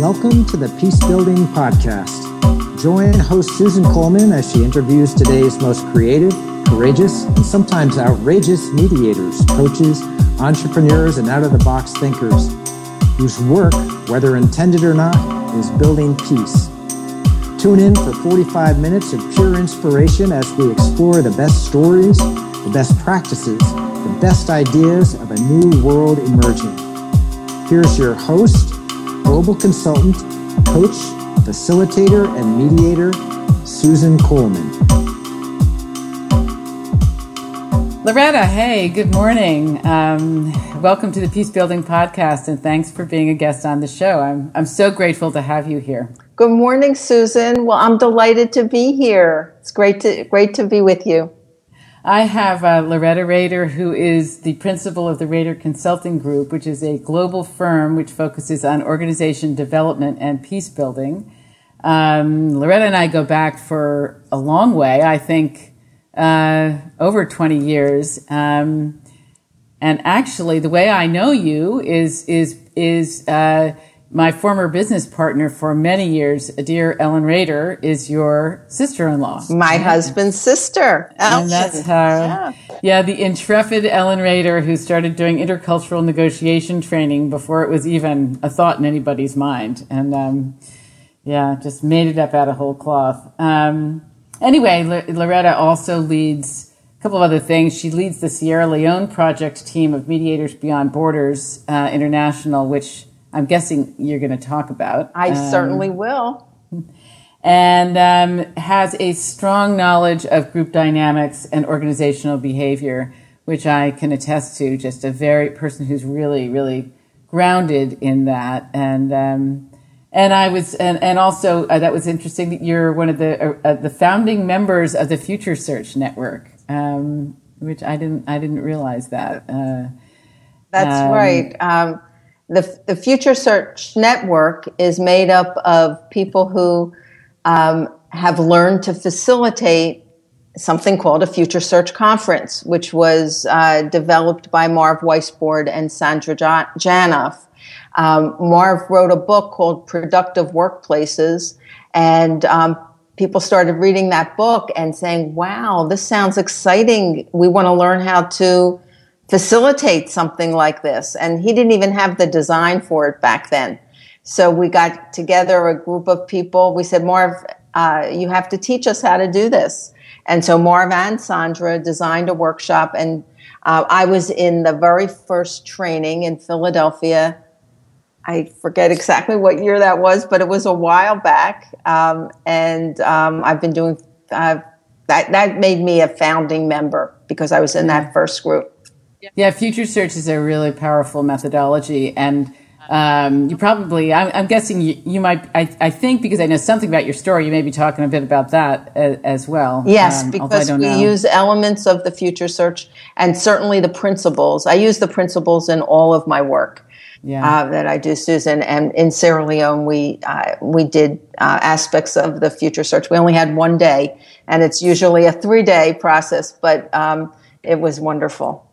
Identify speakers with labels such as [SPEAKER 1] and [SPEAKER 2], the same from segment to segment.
[SPEAKER 1] Welcome to the Peace Building Podcast. Join host Susan Coleman as she interviews today's most creative, courageous, and sometimes outrageous mediators, coaches, entrepreneurs, and out of the box thinkers whose work, whether intended or not, is building peace. Tune in for 45 minutes of pure inspiration as we explore the best stories, the best practices, the best ideas of a new world emerging. Here's your host, global consultant, coach, facilitator, and mediator, Susan Coleman.
[SPEAKER 2] Loretta, hey, good morning. Um, welcome to the Peace Building Podcast, and thanks for being a guest on the show. I'm, I'm so grateful to have you here.
[SPEAKER 3] Good morning, Susan. Well, I'm delighted to be here. It's great to great to be with you.
[SPEAKER 2] I have uh, Loretta Raider, who is the principal of the Raider Consulting Group, which is a global firm which focuses on organization development and peace building. Um, Loretta and I go back for a long way. I think uh, over 20 years. Um, and actually, the way I know you is is is uh, my former business partner for many years, dear Ellen Raider, is your sister-in-law.
[SPEAKER 3] My husband's sister.
[SPEAKER 2] And that's how, yeah. yeah, the intrepid Ellen Raider, who started doing intercultural negotiation training before it was even a thought in anybody's mind, and um, yeah, just made it up out of whole cloth. Um, Anyway, L- Loretta also leads a couple of other things. She leads the Sierra Leone project team of Mediators Beyond Borders uh, International, which I'm guessing you're going to talk about.
[SPEAKER 3] I um, certainly will.
[SPEAKER 2] And um, has a strong knowledge of group dynamics and organizational behavior, which I can attest to. Just a very person who's really, really grounded in that. And um, and I was, and, and also uh, that was interesting that you're one of the uh, uh, the founding members of the Future Search Network, um, which I didn't I didn't realize that. Uh,
[SPEAKER 3] That's um, right. Um, the the Future Search Network is made up of people who um, have learned to facilitate something called a Future Search Conference, which was uh, developed by Marv Weisbord and Sandra Janoff um, Marv wrote a book called Productive Workplaces, and um, people started reading that book and saying, "Wow, this sounds exciting. We want to learn how to facilitate something like this." And he didn't even have the design for it back then. So we got together a group of people. We said, "Marv, uh, you have to teach us how to do this." And so Marv and Sandra designed a workshop, and uh, I was in the very first training in Philadelphia I forget exactly what year that was, but it was a while back. Um, and um, I've been doing uh, that. That made me a founding member because I was in that first group.
[SPEAKER 2] Yeah, Future Search is a really powerful methodology, and um, you probably, I'm, I'm guessing you, you, might, I, I think because I know something about your story, you may be talking a bit about that as, as well.
[SPEAKER 3] Yes, um, because we know. use elements of the Future Search and certainly the principles. I use the principles in all of my work yeah. uh, that I do, Susan. And in Sierra Leone, we uh, we did uh, aspects of the future search. We only had one day, and it's usually a three day process, but um, it was wonderful.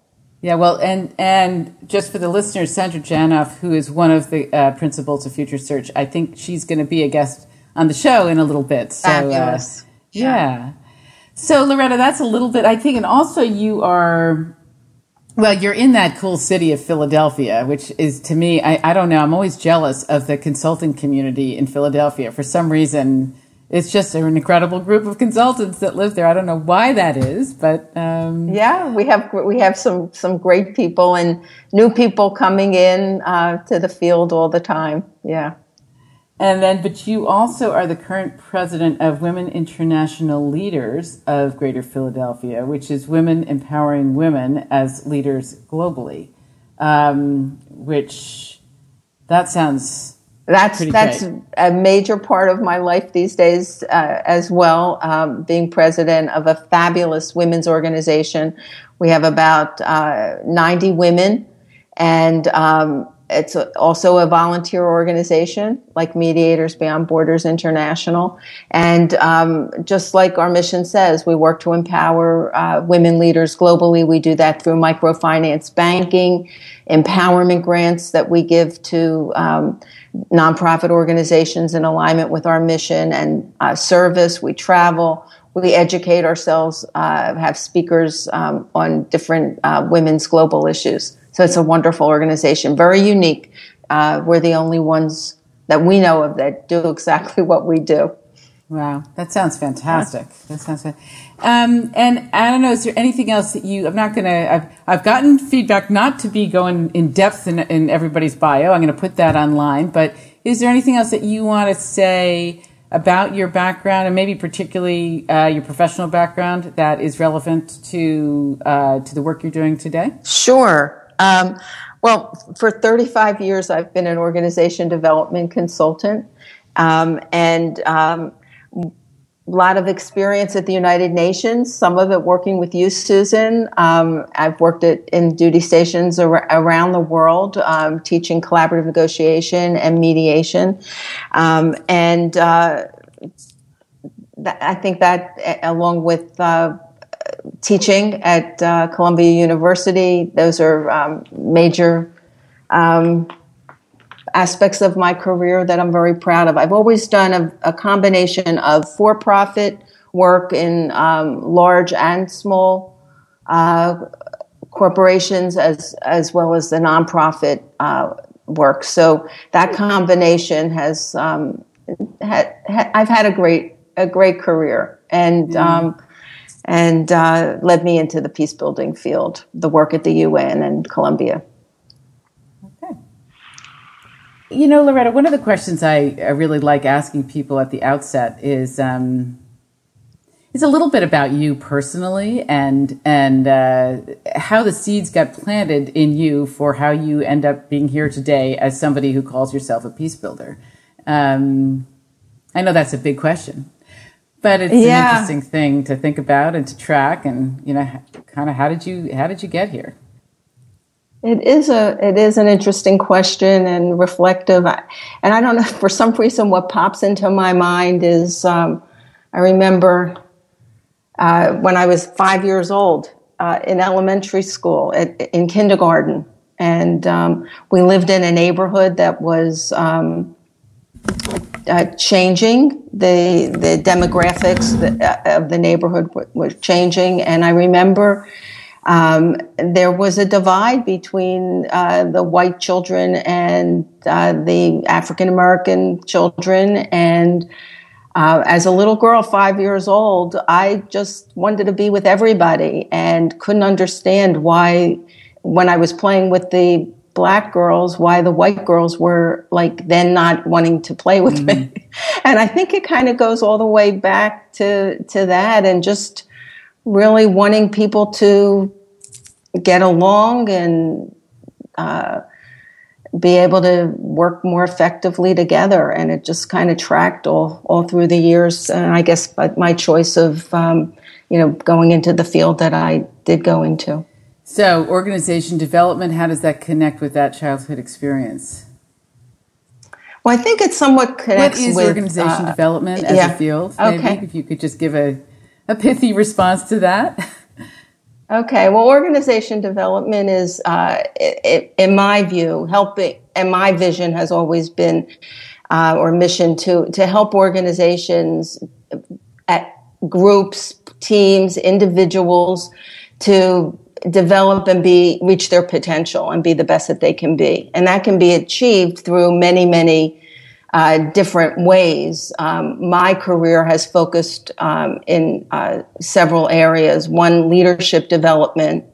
[SPEAKER 2] Yeah, well, and and just for the listeners, Sandra Janoff, who is one of the uh, principals of Future Search, I think she's going to be a guest on the show in a little bit.
[SPEAKER 3] So, uh, Fabulous.
[SPEAKER 2] yeah. yeah. So Loretta, that's a little bit. I think, and also you are well, you're in that cool city of Philadelphia, which is to me, I, I don't know, I'm always jealous of the consulting community in Philadelphia. For some reason, it's just an incredible group of consultants that live there. I don't know why that is, but um,
[SPEAKER 3] yeah, we have we have some some great people and new people coming in uh, to the field all the time. Yeah.
[SPEAKER 2] And then, but you also are the current president of Women International Leaders of Greater Philadelphia, which is women empowering women as leaders globally. Um, which that sounds
[SPEAKER 3] that's that's
[SPEAKER 2] great.
[SPEAKER 3] a major part of my life these days uh, as well. Um, being president of a fabulous women's organization, we have about uh, ninety women, and um, it's also a volunteer organization like Mediators Beyond Borders International. And um, just like our mission says, we work to empower uh, women leaders globally. We do that through microfinance banking, empowerment grants that we give to um, nonprofit organizations in alignment with our mission and uh, service. We travel. We educate ourselves, uh, have speakers um, on different uh, women's global issues. So it's a wonderful organization, very unique. Uh, we're the only ones that we know of that do exactly what we do.
[SPEAKER 2] Wow, that sounds fantastic. That sounds fantastic. Um, and I don't know, is there anything else that you, I'm not going to, I've, I've gotten feedback not to be going in depth in, in everybody's bio. I'm going to put that online. But is there anything else that you want to say about your background and maybe particularly uh, your professional background that is relevant to, uh, to the work you're doing today?
[SPEAKER 3] Sure. Um, well, for 35 years, I've been an organization development consultant um, and um, a lot of experience at the United Nations, some of it working with you, Susan. Um, I've worked at, in duty stations ar- around the world, um, teaching collaborative negotiation and mediation. Um, and uh, th- I think that, along with uh, teaching at uh, Columbia University. Those are um, major um, aspects of my career that I'm very proud of. I've always done a, a combination of for profit work in um, large and small uh, corporations as, as well as the nonprofit uh, work. So that combination has, um, had, I've had a great, a great career. And, mm and uh, led me into the peace building field, the work at the UN and Columbia.
[SPEAKER 2] Okay. You know, Loretta, one of the questions I, I really like asking people at the outset is um, is a little bit about you personally and and uh, how the seeds got planted in you for how you end up being here today as somebody who calls yourself a peace builder. Um, I know that's a big question. But it's yeah. an interesting thing to think about and to track, and you know, kind of how did you how did you get here?
[SPEAKER 3] It is a it is an interesting question and reflective, and I don't know for some reason what pops into my mind is um, I remember uh, when I was five years old uh, in elementary school at, in kindergarten, and um, we lived in a neighborhood that was um, uh, changing. The the demographics uh, of the neighborhood were changing, and I remember um, there was a divide between uh, the white children and uh, the African American children. And uh, as a little girl, five years old, I just wanted to be with everybody and couldn't understand why, when I was playing with the black girls why the white girls were like then not wanting to play with mm-hmm. me and i think it kind of goes all the way back to to that and just really wanting people to get along and uh, be able to work more effectively together and it just kind of tracked all all through the years and i guess but my choice of um, you know going into the field that i did go into
[SPEAKER 2] so, organization development, how does that connect with that childhood experience?
[SPEAKER 3] Well, I think it somewhat connects
[SPEAKER 2] What is
[SPEAKER 3] with,
[SPEAKER 2] organization uh, development as yeah. a field? Maybe okay. if you could just give a, a pithy response to that.
[SPEAKER 3] Okay, well, organization development is, uh, it, it, in my view, helping, and my vision has always been, uh, or mission to to help organizations, at groups, teams, individuals, to develop and be reach their potential and be the best that they can be and that can be achieved through many many uh, different ways. Um, my career has focused um, in uh, several areas. One leadership development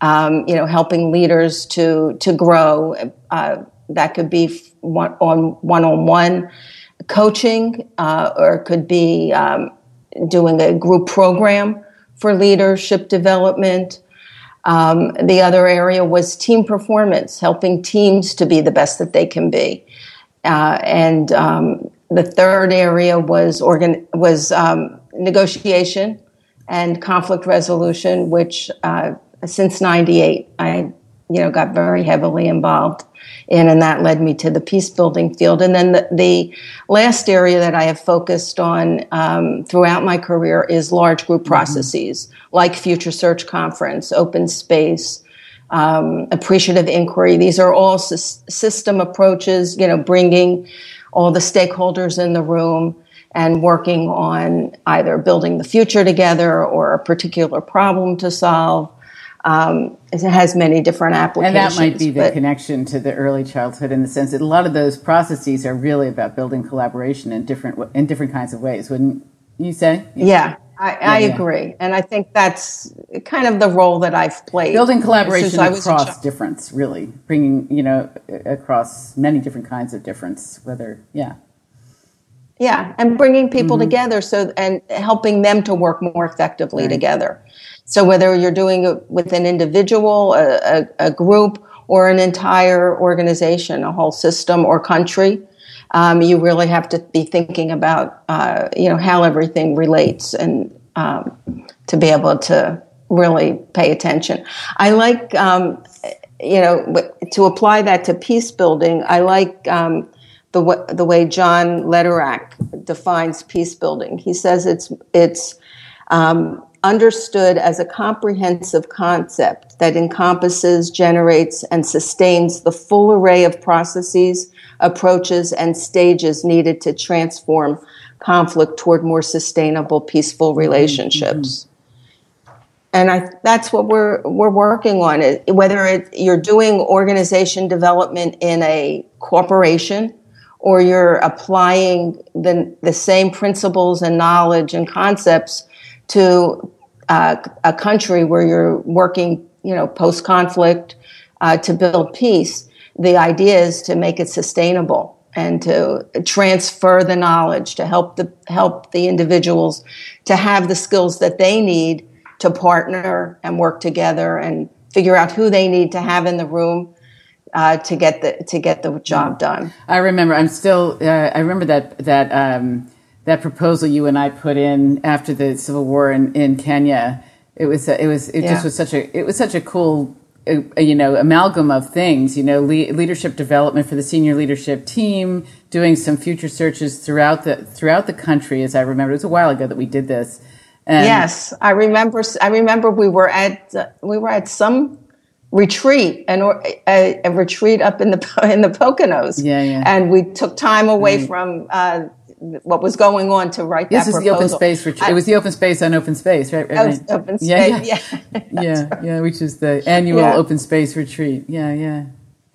[SPEAKER 3] um, you know helping leaders to to grow uh, that could be one on one-on-one coaching uh, or it could be um, doing a group program for leadership development. Um, the other area was team performance, helping teams to be the best that they can be. Uh, and um, the third area was organ was um, negotiation and conflict resolution, which uh, since '98 I you know, got very heavily involved in, and that led me to the peace building field. And then the, the last area that I have focused on um, throughout my career is large group mm-hmm. processes mm-hmm. like Future Search Conference, Open Space, um, appreciative inquiry. These are all sy- system approaches, you know, bringing all the stakeholders in the room and working on either building the future together or a particular problem to solve. Um, it has many different applications.
[SPEAKER 2] And that might be the connection to the early childhood in the sense that a lot of those processes are really about building collaboration in different in different kinds of ways. Wouldn't you say?
[SPEAKER 3] Yeah, I, yeah, I agree, yeah. and I think that's kind of the role that I've played.
[SPEAKER 2] Building collaboration across difference, really bringing you know across many different kinds of difference. Whether yeah,
[SPEAKER 3] yeah, and bringing people mm-hmm. together so and helping them to work more effectively right. together. So whether you're doing it with an individual, a, a, a, group, or an entire organization, a whole system or country, um, you really have to be thinking about uh, you know how everything relates and um, to be able to really pay attention. I like um, you know to apply that to peace building. I like um, the w- the way John Lederach defines peace building. He says it's it's um, understood as a comprehensive concept that encompasses, generates, and sustains the full array of processes, approaches, and stages needed to transform conflict toward more sustainable, peaceful mm-hmm. relationships. Mm-hmm. And I, that's what we're we're working on. Whether it, you're doing organization development in a corporation, or you're applying the the same principles and knowledge and concepts to uh, a country where you're working, you know, post conflict uh, to build peace, the idea is to make it sustainable and to transfer the knowledge to help the help the individuals to have the skills that they need to partner and work together and figure out who they need to have in the room uh, to get the to get the job done.
[SPEAKER 2] I remember. I'm still. Uh, I remember that that. Um, that proposal you and I put in after the civil war in, in Kenya. It was it was it yeah. just was such a it was such a cool uh, you know amalgam of things. You know, le- leadership development for the senior leadership team, doing some future searches throughout the throughout the country. As I remember, it was a while ago that we did this.
[SPEAKER 3] And yes, I remember. I remember we were at uh, we were at some retreat and a, a, retreat up in the in the Poconos.
[SPEAKER 2] Yeah, yeah.
[SPEAKER 3] And we took time away right. from uh, what was going on to write
[SPEAKER 2] this
[SPEAKER 3] that
[SPEAKER 2] was the open space retreat. It was the open space on open space, right?
[SPEAKER 3] right? Open space, yeah,
[SPEAKER 2] yeah, yeah, yeah, yeah, which is the annual yeah. open space retreat. Yeah, yeah.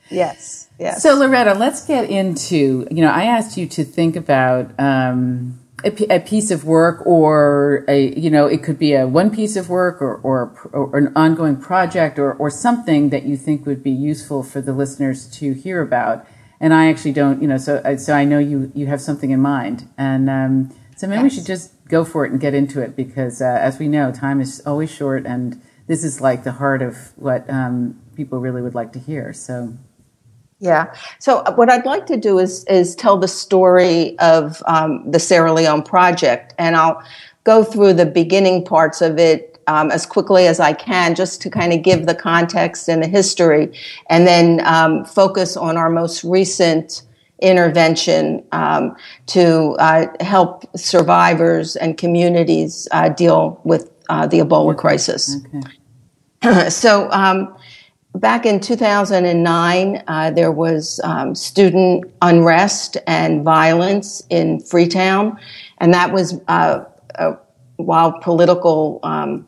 [SPEAKER 3] Yes, yes.
[SPEAKER 2] So Loretta, let's get into. You know, I asked you to think about. Um, a, piece of work or a you know it could be a one piece of work or, or, or an ongoing project or, or something that you think would be useful for the listeners to hear about and I actually don't, you know, so so I know you you have something in mind, and um, so maybe yes. we should just go for it and get into it because, uh, as we know, time is always short, and this is like the heart of what um, people really would like to hear. So.
[SPEAKER 3] Yeah. So uh, what I'd like to do is is tell the story of um, the Sierra Leone project, and I'll go through the beginning parts of it um, as quickly as I can, just to kind of give the context and the history, and then um, focus on our most recent intervention um, to uh, help survivors and communities uh, deal with uh, the Ebola crisis. Okay. so, um, back in 2009, uh, there was um, student unrest and violence in Freetown, and that was uh, uh, while political um,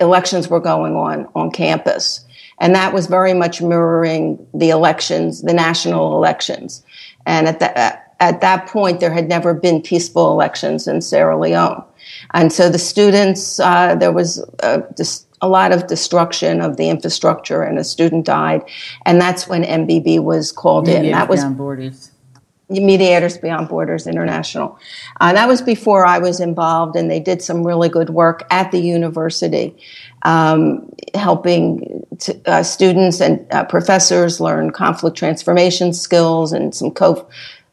[SPEAKER 3] elections were going on on campus. And that was very much mirroring the elections, the national elections. And at that, at that point, there had never been peaceful elections in Sierra Leone. And so the students, uh, there was a, a, lot of destruction of the infrastructure, and a student died. And that's when MBB was called Mediators in. That was
[SPEAKER 2] borders.
[SPEAKER 3] Mediators Beyond Borders International. Uh, that was before I was involved, and they did some really good work at the university, um, helping to, uh, students and uh, professors learn conflict transformation skills and some co-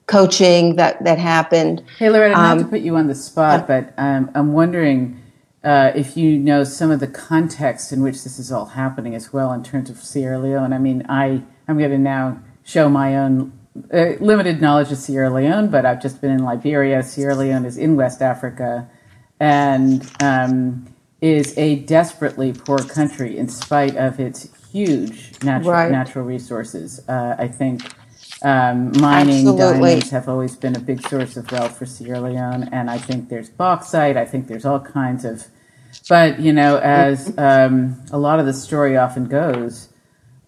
[SPEAKER 3] coaching that, that happened.
[SPEAKER 2] Hey, Loretta, um, not to put you on the spot, but um, I'm wondering uh, if you know some of the context in which this is all happening as well in terms of Sierra Leone. And I mean, I I'm going to now show my own uh, limited knowledge of Sierra Leone, but I've just been in Liberia. Sierra Leone is in West Africa, and um, is a desperately poor country in spite of its huge natural right. natural resources. Uh, I think um, mining Absolutely. diamonds have always been a big source of wealth for Sierra Leone, and I think there's bauxite. I think there's all kinds of, but you know, as um, a lot of the story often goes,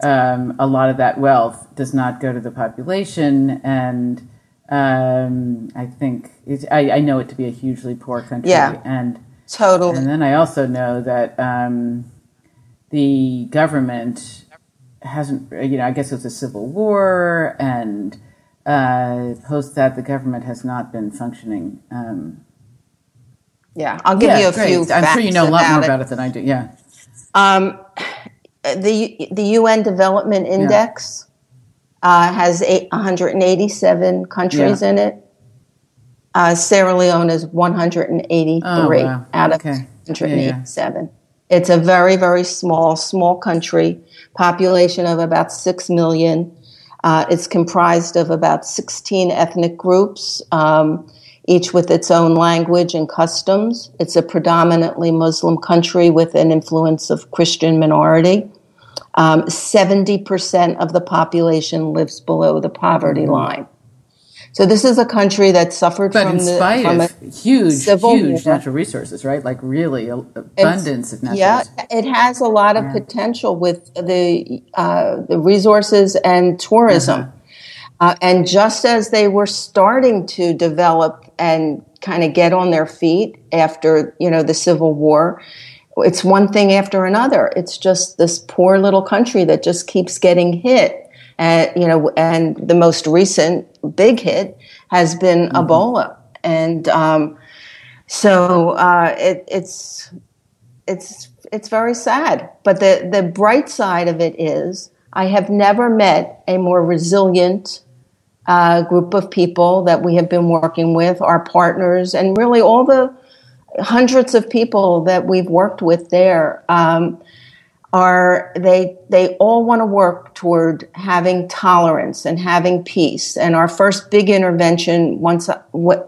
[SPEAKER 2] um, a lot of that wealth does not go to the population, and um, I think I, I, know it to be a hugely poor country,
[SPEAKER 3] yeah,
[SPEAKER 2] and
[SPEAKER 3] totally.
[SPEAKER 2] And then I also know that um, the government hasn't, you know, I guess it was a civil war, and uh, post that, the government has not been functioning. Um,
[SPEAKER 3] yeah, I'll give yeah, you a great. few.
[SPEAKER 2] I'm sure you know a lot more
[SPEAKER 3] it.
[SPEAKER 2] about it than I do. Yeah.
[SPEAKER 3] Um, the the UN Development Index yeah. uh, has eight, 187 countries yeah. in it. Uh, Sierra Leone is 183 oh, wow. out of okay. 187. It's a very very small small country population of about 6 million. Uh, it's comprised of about 16 ethnic groups, um, each with its own language and customs. It's a predominantly Muslim country with an influence of Christian minority. Um, 70% of the population lives below the poverty mm-hmm. line. So this is a country that suffered
[SPEAKER 2] but
[SPEAKER 3] from
[SPEAKER 2] in spite
[SPEAKER 3] the,
[SPEAKER 2] of huge, huge war. natural resources, right? Like really abundance it's, of natural.
[SPEAKER 3] Yeah,
[SPEAKER 2] resources.
[SPEAKER 3] it has a lot of yeah. potential with the uh, the resources and tourism. Uh-huh. Uh, and just as they were starting to develop and kind of get on their feet after you know the Civil War, it's one thing after another. It's just this poor little country that just keeps getting hit and you know, and the most recent big hit has been mm-hmm. Ebola, and um, so uh, it, it's it's it's very sad. But the the bright side of it is, I have never met a more resilient uh, group of people that we have been working with, our partners, and really all the hundreds of people that we've worked with there. Um, are they they all want to work toward having tolerance and having peace and our first big intervention once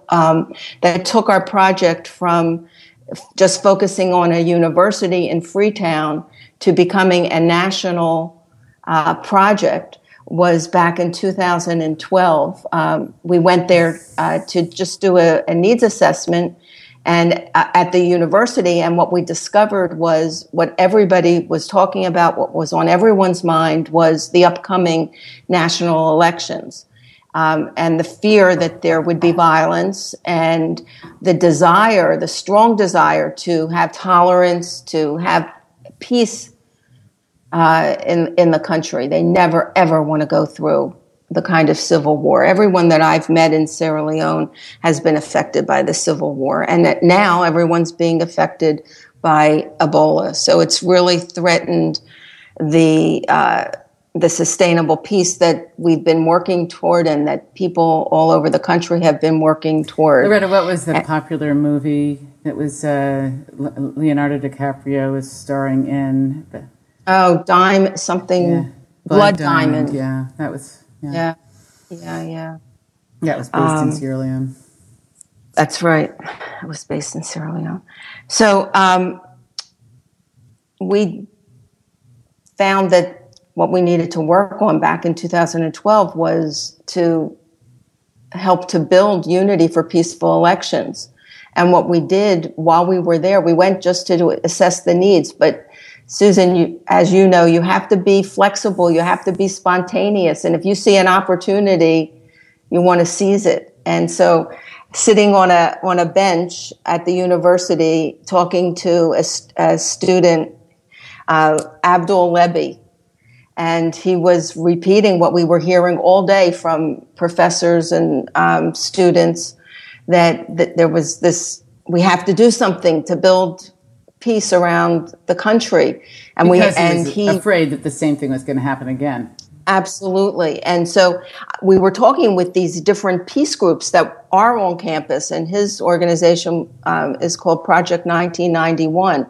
[SPEAKER 3] um, that took our project from just focusing on a university in freetown to becoming a national uh, project was back in 2012 um, we went there uh, to just do a, a needs assessment and at the university and what we discovered was what everybody was talking about what was on everyone's mind was the upcoming national elections. Um, and the fear that there would be violence and the desire the strong desire to have tolerance to have peace uh, in in the country. They never ever want to go through the kind of civil war. Everyone that I've met in Sierra Leone has been affected by the civil war, and now everyone's being affected by Ebola. So it's really threatened the uh, the sustainable peace that we've been working toward, and that people all over the country have been working toward.
[SPEAKER 2] Loretta, what was the popular movie that was uh, Leonardo DiCaprio was starring in?
[SPEAKER 3] Oh, Dime something. Yeah. Blood, Blood Diamond.
[SPEAKER 2] Diamond. Yeah, that was
[SPEAKER 3] yeah. Yeah, yeah.
[SPEAKER 2] Yeah, it was based um, in Sierra Leone.
[SPEAKER 3] That's right. It was based in Sierra Leone. So um, we found that what we needed to work on back in 2012 was to help to build unity for peaceful elections. And what we did while we were there, we went just to assess the needs, but Susan, you, as you know, you have to be flexible. You have to be spontaneous. And if you see an opportunity, you want to seize it. And so sitting on a, on a bench at the university talking to a, a student, uh, Abdul Lebi, and he was repeating what we were hearing all day from professors and um, students that, that there was this, we have to do something to build peace around the country.
[SPEAKER 2] And because we and he, afraid that the same thing was going to happen again.
[SPEAKER 3] Absolutely. And so we were talking with these different peace groups that are on campus, and his organization um, is called Project 1991.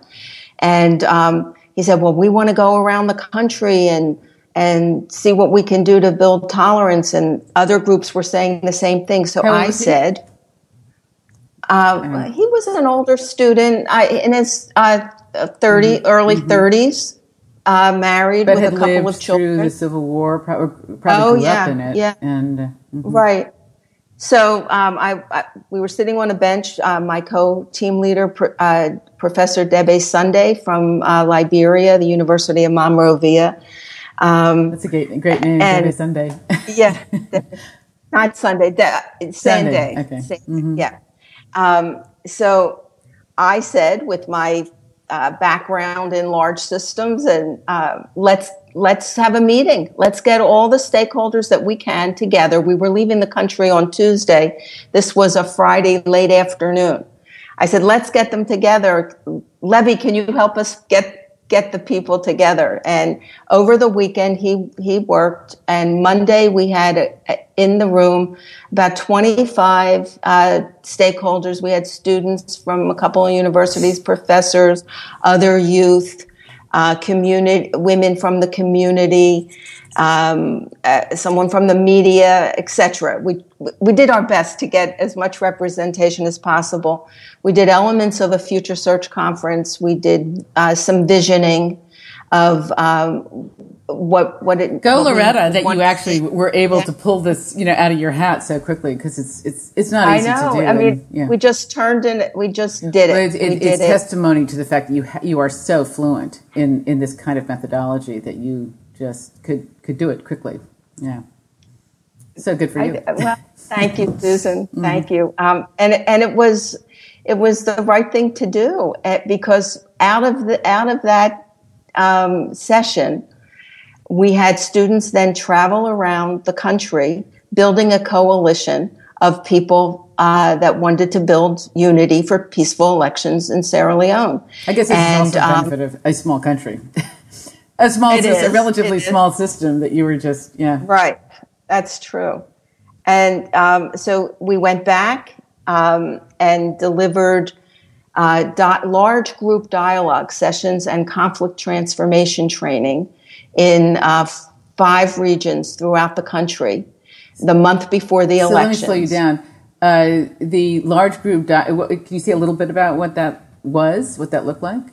[SPEAKER 3] And um, he said, Well, we want to go around the country and and see what we can do to build tolerance. And other groups were saying the same thing. So I said, uh, he was an older student I, in his uh, 30, mm-hmm. early mm-hmm. 30s uh, married
[SPEAKER 2] but
[SPEAKER 3] with
[SPEAKER 2] a
[SPEAKER 3] couple of children.
[SPEAKER 2] Through the Civil War, probably, probably
[SPEAKER 3] oh,
[SPEAKER 2] grew
[SPEAKER 3] yeah,
[SPEAKER 2] up in it.
[SPEAKER 3] Yeah,
[SPEAKER 2] and uh,
[SPEAKER 3] mm-hmm. right. So um, I, I, we were sitting on a bench. Uh, my co-team leader, uh, Professor Debe Sunday from uh, Liberia, the University of Monrovia.
[SPEAKER 2] Um, That's a great, great name, and, Debe Sunday.
[SPEAKER 3] yeah, not Sunday, de- Sunday. Okay. Mm-hmm. Yeah. Um, so I said, with my uh, background in large systems and uh, let's let's have a meeting. Let's get all the stakeholders that we can together. We were leaving the country on tuesday. This was a friday late afternoon. I said let's get them together. Levy can you help us get get the people together. And over the weekend, he, he worked. And Monday, we had a, a, in the room about 25 uh, stakeholders. We had students from a couple of universities, professors, other youth, uh, community, women from the community, um, uh, someone from the media, etc. We we did our best to get as much representation as possible. We did elements of a future search conference. We did uh, some visioning of um, what what it
[SPEAKER 2] go
[SPEAKER 3] what
[SPEAKER 2] Loretta that you actually were able yeah. to pull this you know out of your hat so quickly because it's it's it's not easy to do.
[SPEAKER 3] I mean, yeah. we just turned in. We just did it.
[SPEAKER 2] It's, it, it's testimony to the fact that you ha- you are so fluent in in this kind of methodology that you just could could do it quickly. Yeah. So good for you.
[SPEAKER 3] I, well, thank you, Susan. mm Thank you. Um, and and it was it was the right thing to do eh, because out of the out of that um, session, we had students then travel around the country building a coalition of people uh, that wanted to build unity for peaceful elections in Sierra Leone.
[SPEAKER 2] I guess it's and, also a benefit um, of a small country. a small system, is. a relatively small is. system that you were just yeah
[SPEAKER 3] right that's true and um, so we went back um, and delivered uh, di- large group dialogue sessions and conflict transformation training in uh, five regions throughout the country the month before the
[SPEAKER 2] so
[SPEAKER 3] election.
[SPEAKER 2] Let me slow you down. Uh, the large group, di- can you say a little bit about what that was, what that looked like?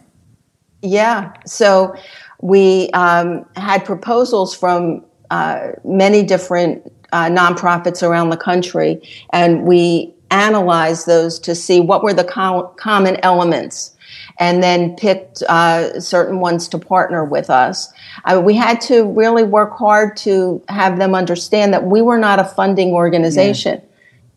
[SPEAKER 3] Yeah. So we um, had proposals from uh, many different uh, nonprofits around the country, and we analyzed those to see what were the com- common elements and then picked uh, certain ones to partner with us. Uh, we had to really work hard to have them understand that we were not a funding organization. Yeah.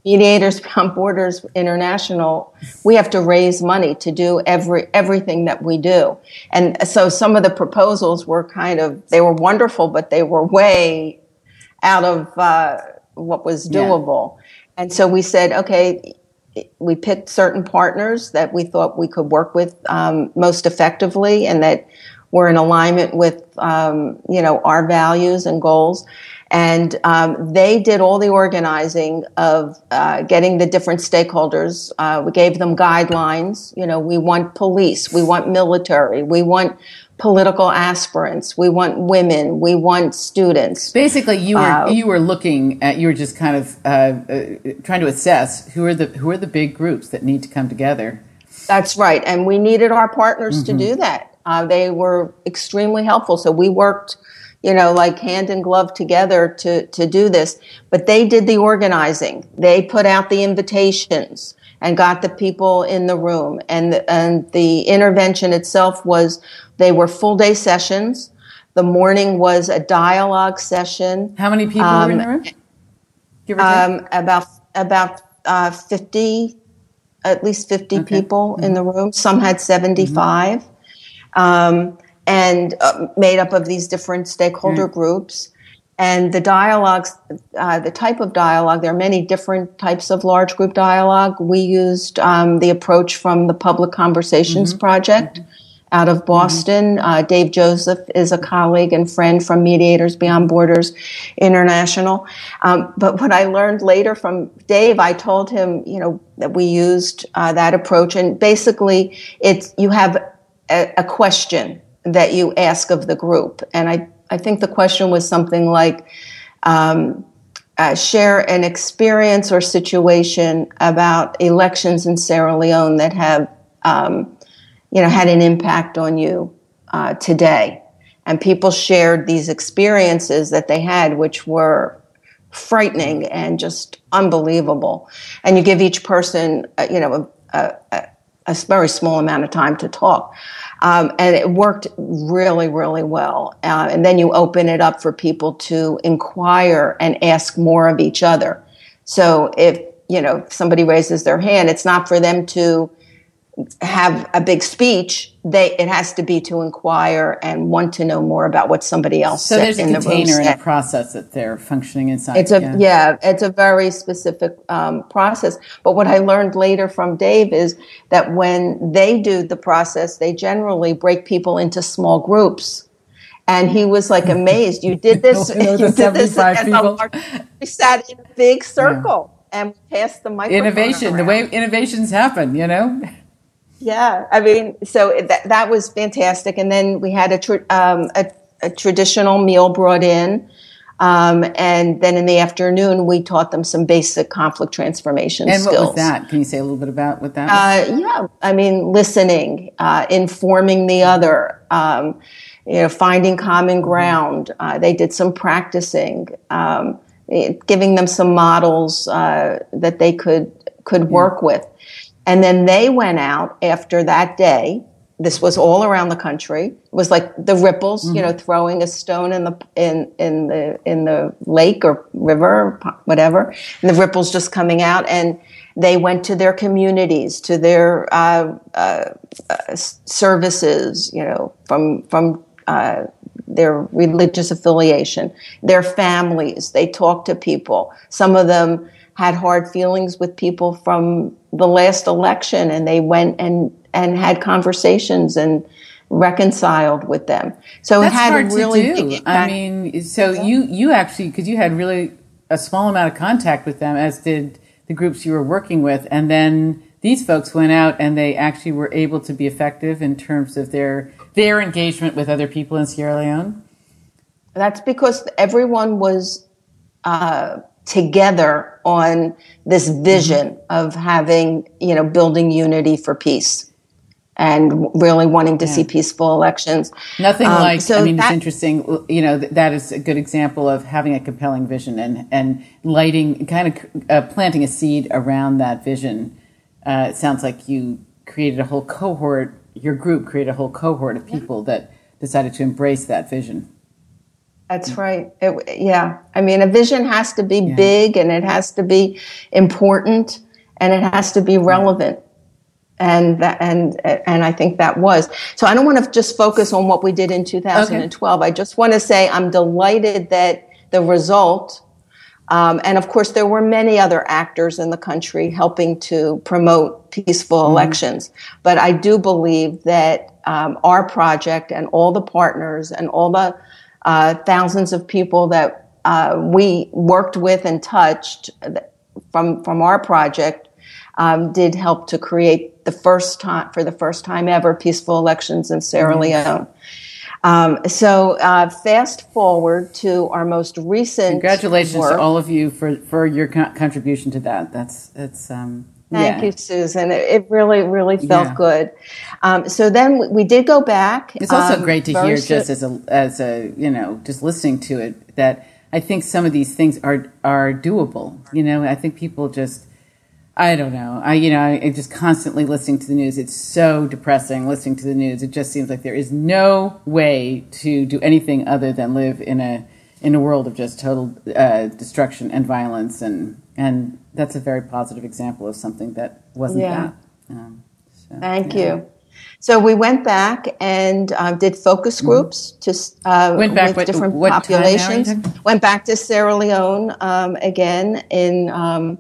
[SPEAKER 3] Mediators Beyond Borders International, we have to raise money to do every everything that we do. And so some of the proposals were kind of they were wonderful, but they were way out of uh, what was doable. Yeah. And so we said, okay, we picked certain partners that we thought we could work with um, most effectively, and that were in alignment with um, you know our values and goals. And um, they did all the organizing of uh, getting the different stakeholders. Uh, we gave them guidelines. You know, we want police, we want military, we want political aspirants, we want women, we want students.
[SPEAKER 2] Basically, you were uh, you were looking at you were just kind of uh, uh, trying to assess who are the who are the big groups that need to come together.
[SPEAKER 3] That's right, and we needed our partners mm-hmm. to do that. Uh, they were extremely helpful, so we worked you know, like hand in glove together to, to do this. But they did the organizing. They put out the invitations and got the people in the room. And the, and the intervention itself was, they were full day sessions. The morning was a dialogue session.
[SPEAKER 2] How many people um, were in the room?
[SPEAKER 3] Um, about, about, uh, 50, at least 50 okay. people mm-hmm. in the room. Some had 75. Mm-hmm. Um, and uh, made up of these different stakeholder mm. groups. And the dialogues, uh, the type of dialogue, there are many different types of large group dialogue. We used um, the approach from the Public Conversations mm-hmm. Project. Mm-hmm. out of Boston. Mm-hmm. Uh, Dave Joseph is a colleague and friend from Mediators Beyond Borders International. Um, but what I learned later from Dave, I told him, you know, that we used uh, that approach, and basically, it's you have a, a question that you ask of the group, and I I think the question was something like. Um, uh, share an experience or situation about elections in Sierra Leone that have, um, you know, had an impact on you uh, today. And people shared these experiences that they had, which were frightening and just unbelievable. And you give each person, uh, you know, a, a, a very small amount of time to talk. Um, and it worked really, really well. Uh, and then you open it up for people to inquire and ask more of each other. So if, you know, somebody raises their hand, it's not for them to have a big speech, they it has to be to inquire and want to know more about what somebody else.
[SPEAKER 2] So there's
[SPEAKER 3] a
[SPEAKER 2] container
[SPEAKER 3] the
[SPEAKER 2] and a process that they're functioning inside.
[SPEAKER 3] It's a yeah, yeah it's a very specific um, process. But what I learned later from Dave is that when they do the process, they generally break people into small groups. And he was like amazed. You did this. you did this. Large, we sat in a big circle. Yeah and passed the microphone.
[SPEAKER 2] Innovation,
[SPEAKER 3] around.
[SPEAKER 2] the way innovations happen, you know.
[SPEAKER 3] Yeah, I mean, so that that was fantastic, and then we had a, tra- um, a, a traditional meal brought in, um, and then in the afternoon we taught them some basic conflict transformation
[SPEAKER 2] and
[SPEAKER 3] skills.
[SPEAKER 2] what was that? Can you say a little bit about what that?
[SPEAKER 3] Uh, yeah, I mean, listening, uh, informing the other, um, you know, finding common ground. Uh, they did some practicing, um, giving them some models uh, that they could could work with. And then they went out after that day. This was all around the country. It was like the ripples, mm-hmm. you know, throwing a stone in the in in the in the lake or river, or whatever, and the ripples just coming out. And they went to their communities, to their uh, uh, uh, services, you know, from from uh, their religious affiliation, their families. They talked to people. Some of them had hard feelings with people from the last election and they went and, and had conversations and reconciled with them. So
[SPEAKER 2] That's
[SPEAKER 3] it had
[SPEAKER 2] hard
[SPEAKER 3] really
[SPEAKER 2] to do. I mean, so you, you actually, because you had really a small amount of contact with them, as did the groups you were working with. And then these folks went out and they actually were able to be effective in terms of their, their engagement with other people in Sierra Leone.
[SPEAKER 3] That's because everyone was, uh, together on this vision of having, you know, building unity for peace and really wanting to yeah. see peaceful elections.
[SPEAKER 2] Nothing um, like, so I mean, that, it's interesting, you know, that is a good example of having a compelling vision and, and lighting, kind of uh, planting a seed around that vision. Uh, it sounds like you created a whole cohort, your group created a whole cohort of people yeah. that decided to embrace that vision.
[SPEAKER 3] That's right. It, yeah. I mean, a vision has to be yeah. big and it has to be important and it has to be relevant. And that, and, and I think that was. So I don't want to just focus on what we did in 2012. Okay. I just want to say I'm delighted that the result, um, and of course, there were many other actors in the country helping to promote peaceful mm-hmm. elections. But I do believe that um, our project and all the partners and all the uh, thousands of people that uh, we worked with and touched from from our project um, did help to create the first time for the first time ever peaceful elections in Sierra mm-hmm. Leone. Um, so uh, fast forward to our most recent.
[SPEAKER 2] Congratulations
[SPEAKER 3] work.
[SPEAKER 2] to all of you for for your co- contribution to that. That's it's. Um,
[SPEAKER 3] Thank
[SPEAKER 2] yeah.
[SPEAKER 3] you, Susan. It, it, really, really felt yeah. good. Um, so then we, we, did go back.
[SPEAKER 2] It's also um, great to hear, just as a as a you know, just listening to it, that I think some of these things are are doable. You know, I think people just. I don't know. I, you know, I just constantly listening to the news. It's so depressing listening to the news. It just seems like there is no way to do anything other than live in a in a world of just total uh, destruction and violence, and and that's a very positive example of something that wasn't yeah. that. Um,
[SPEAKER 3] so, Thank yeah. you. So we went back and uh, did focus mm-hmm. groups mm-hmm. to uh,
[SPEAKER 2] went back
[SPEAKER 3] with different what populations. Went back to Sierra Leone um, again in. Um,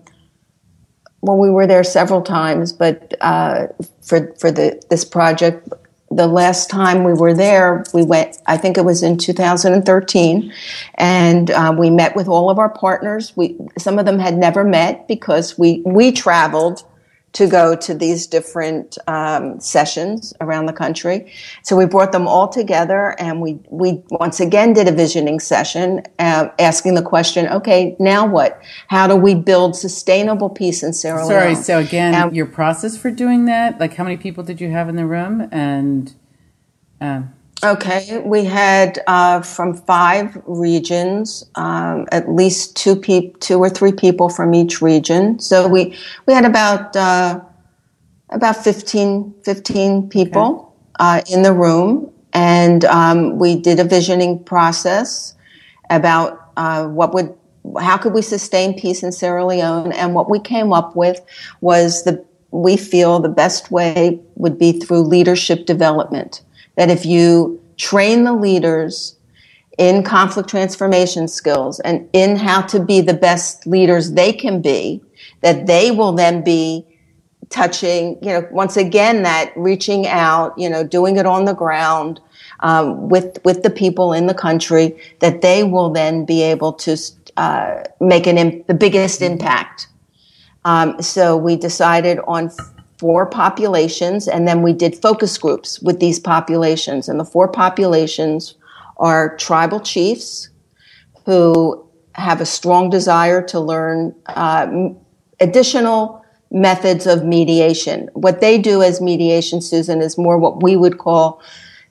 [SPEAKER 3] well, we were there several times, but uh, for for the this project, the last time we were there, we went, I think it was in 2013, and uh, we met with all of our partners. We, some of them had never met because we, we traveled to go to these different um, sessions around the country. So we brought them all together and we, we once again did a visioning session uh, asking the question, okay, now what? How do we build sustainable peace in Sierra
[SPEAKER 2] Sorry, so again, your process for doing that, like how many people did you have in the room? And um,
[SPEAKER 3] Okay, we had uh, from five regions, um, at least two peop- two or three people from each region. So we we had about uh, about 15, 15 people okay. uh, in the room, and um, we did a visioning process about uh, what would how could we sustain peace in Sierra Leone, and what we came up with was the we feel the best way would be through leadership development that if you train the leaders in conflict transformation skills and in how to be the best leaders they can be, that they will then be touching, you know, once again, that reaching out, you know, doing it on the ground um, with with the people in the country, that they will then be able to uh, make an the biggest impact. Um, so we decided on four populations, and then we did focus groups with these populations. And the four populations are tribal chiefs who have a strong desire to learn uh, additional methods of mediation. What they do as mediation, Susan, is more what we would call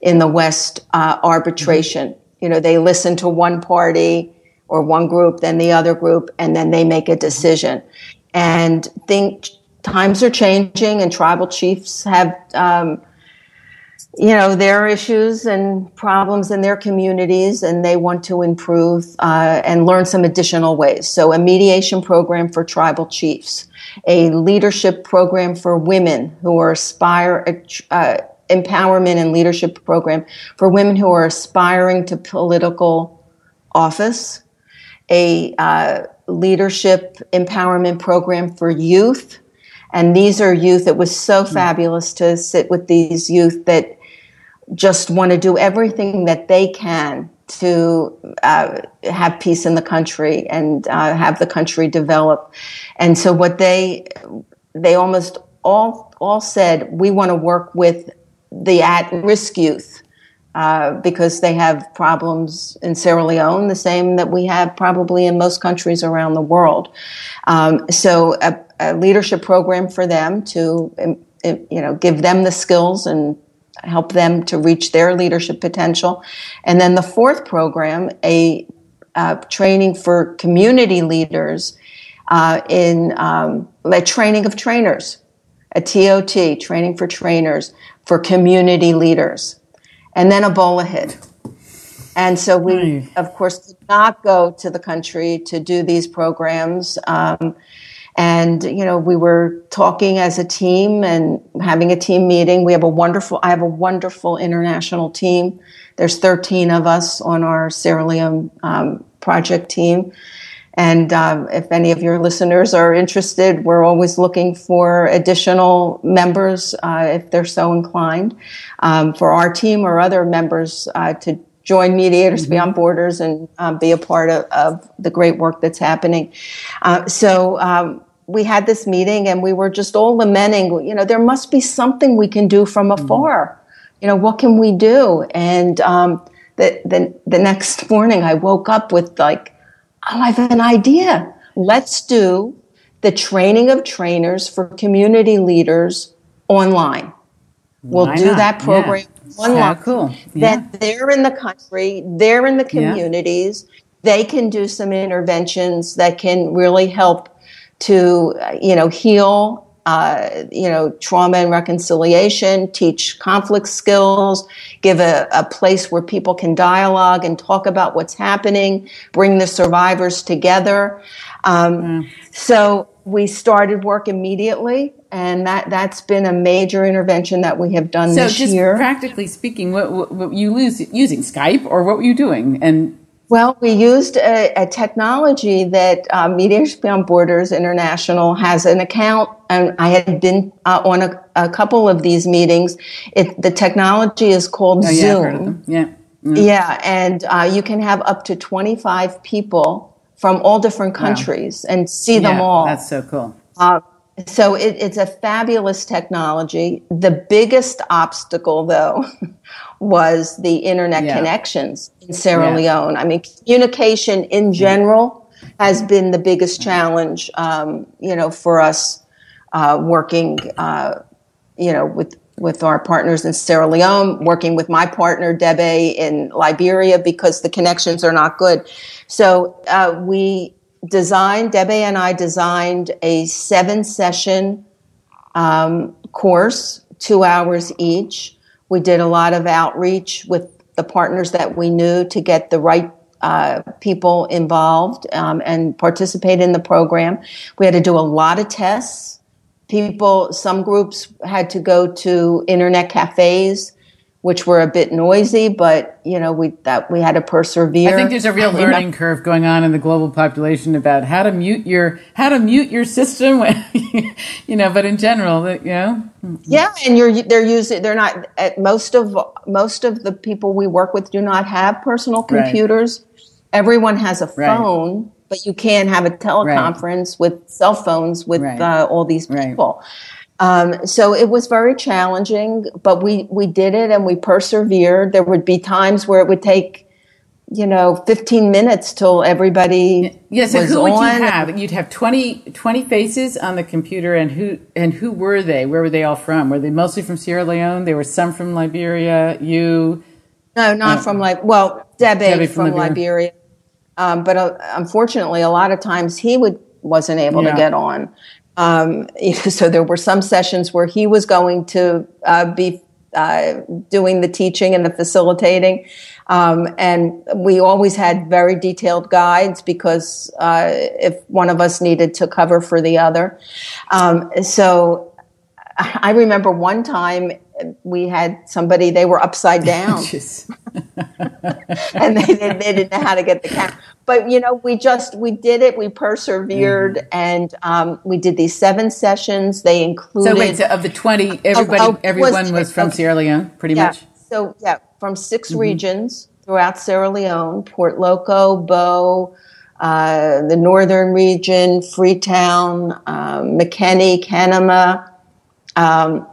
[SPEAKER 3] in the West uh, arbitration. You know, they listen to one party or one group, then the other group, and then they make a decision. And think times are changing and tribal chiefs have um, you know their issues and problems in their communities and they want to improve uh, and learn some additional ways. So a mediation program for tribal chiefs a leadership program for women who are aspire uh, empowerment and leadership program for women who are aspiring to political office a uh, leadership empowerment program for youth and these are youth. It was so mm-hmm. fabulous to sit with these youth that just want to do everything that they can to uh, have peace in the country and uh, have the country develop. And so what they they almost all all said we want to work with the at risk youth. Uh, because they have problems in Sierra Leone, the same that we have probably in most countries around the world. Um, so, a, a leadership program for them to, um, um, you know, give them the skills and help them to reach their leadership potential. And then the fourth program, a uh, training for community leaders uh, in um, a training of trainers, a TOT, training for trainers for community leaders, and then Ebola hit. And so we, of course, did not go to the country to do these programs. Um, and, you know, we were talking as a team and having a team meeting. We have a wonderful, I have a wonderful international team. There's 13 of us on our Sierra Leone um, project team. And um, if any of your listeners are interested, we're always looking for additional members uh, if they're so inclined um, for our team or other members uh, to join Mediators mm-hmm. Beyond Borders and um, be a part of, of, the great work that's happening. Uh, so um, we had this meeting and we were just all lamenting, you know, there must be something we can do from mm-hmm. afar. Mm-hmm. You know, what can we do? And um, the, the, the next morning I woke up with like, oh, I have an idea. Let's do the training of trainers for community leaders online. We'll Why do not? that program
[SPEAKER 2] yeah. online. cool.
[SPEAKER 3] Yeah. That they're in the country, they're in the communities. Yeah. They can do some interventions that can really help to, you know, heal, uh, you know, trauma and reconciliation, teach conflict skills, give a, a place where people can dialogue and talk about what's happening, bring the survivors together. Um, mm. So we started work immediately, and that that's been a major intervention that we have done
[SPEAKER 2] so
[SPEAKER 3] this
[SPEAKER 2] just
[SPEAKER 3] year.
[SPEAKER 2] Practically speaking, what, what, what you lose using Skype, or what were you doing? And
[SPEAKER 3] Well, we used a, a technology that uh, Mediators Beyond Borders International has an account, and I had been uh, on a, a, couple of these meetings. It, the technology is called
[SPEAKER 2] oh,
[SPEAKER 3] yeah,
[SPEAKER 2] Zoom. Yeah.
[SPEAKER 3] Mm. Yeah, and uh, you can have up to 25 people from all different countries wow. and see
[SPEAKER 2] yeah,
[SPEAKER 3] them all.
[SPEAKER 2] That's so cool.
[SPEAKER 3] So it, it's a fabulous technology. The biggest obstacle, though, was the internet yeah. connections in Sierra yeah. Leone. I mean, communication in general has been the biggest challenge, um, you know, for us uh, working, uh, you know, with with our partners in Sierra Leone, working with my partner Debe in Liberia because the connections are not good. So uh, we designed, Debe and I designed a seven session um, course, two hours each. We did a lot of outreach with the partners that we knew to get the right uh, people involved um, and participate in the program. We had to do a lot of tests. People, some groups had to go to internet cafes which were a bit noisy, but you know we that we had to persevere.
[SPEAKER 2] I think there's a real learning curve going on in the global population about how to mute your how to mute your system, when, you know. But in general, that you know.
[SPEAKER 3] Yeah, and you're they're using they're not at most of most of the people we work with do not have personal computers. Right. Everyone has a phone. Right. But you can't have a teleconference right. with cell phones with uh, all these people. Um, so it was very challenging, but we, we did it and we persevered. There would be times where it would take, you know, 15 minutes till everybody
[SPEAKER 2] yeah, so
[SPEAKER 3] was
[SPEAKER 2] who would
[SPEAKER 3] on.
[SPEAKER 2] you have? You'd have 20, 20 faces on the computer and who, and who were they? Where were they all from? Were they mostly from Sierra Leone? There were some from Liberia, you?
[SPEAKER 3] No, not uh, from like, well, Debe, Debe from, from, Liberia. Liberia. Um, but uh, unfortunately, a lot of times he would, wasn't able yeah. to get on. Um, so there were some sessions where he was going to uh, be uh, doing the teaching and the facilitating. Um, and we always had very detailed guides because uh, if one of us needed to cover for the other. Um, so I remember one time we had somebody, they were upside down. and they, they, they, didn't know how to get the camera but you know, we just we did it. We persevered, mm-hmm. and um, we did these seven sessions. They included.
[SPEAKER 2] So wait, so of the twenty, everybody, oh, oh, everyone was, was from Sierra Leone, pretty
[SPEAKER 3] yeah.
[SPEAKER 2] much.
[SPEAKER 3] So yeah, from 6 mm-hmm. regions throughout Sierra Leone: Port Loko, Bo, uh, the northern region, Freetown, um, Kenema, um,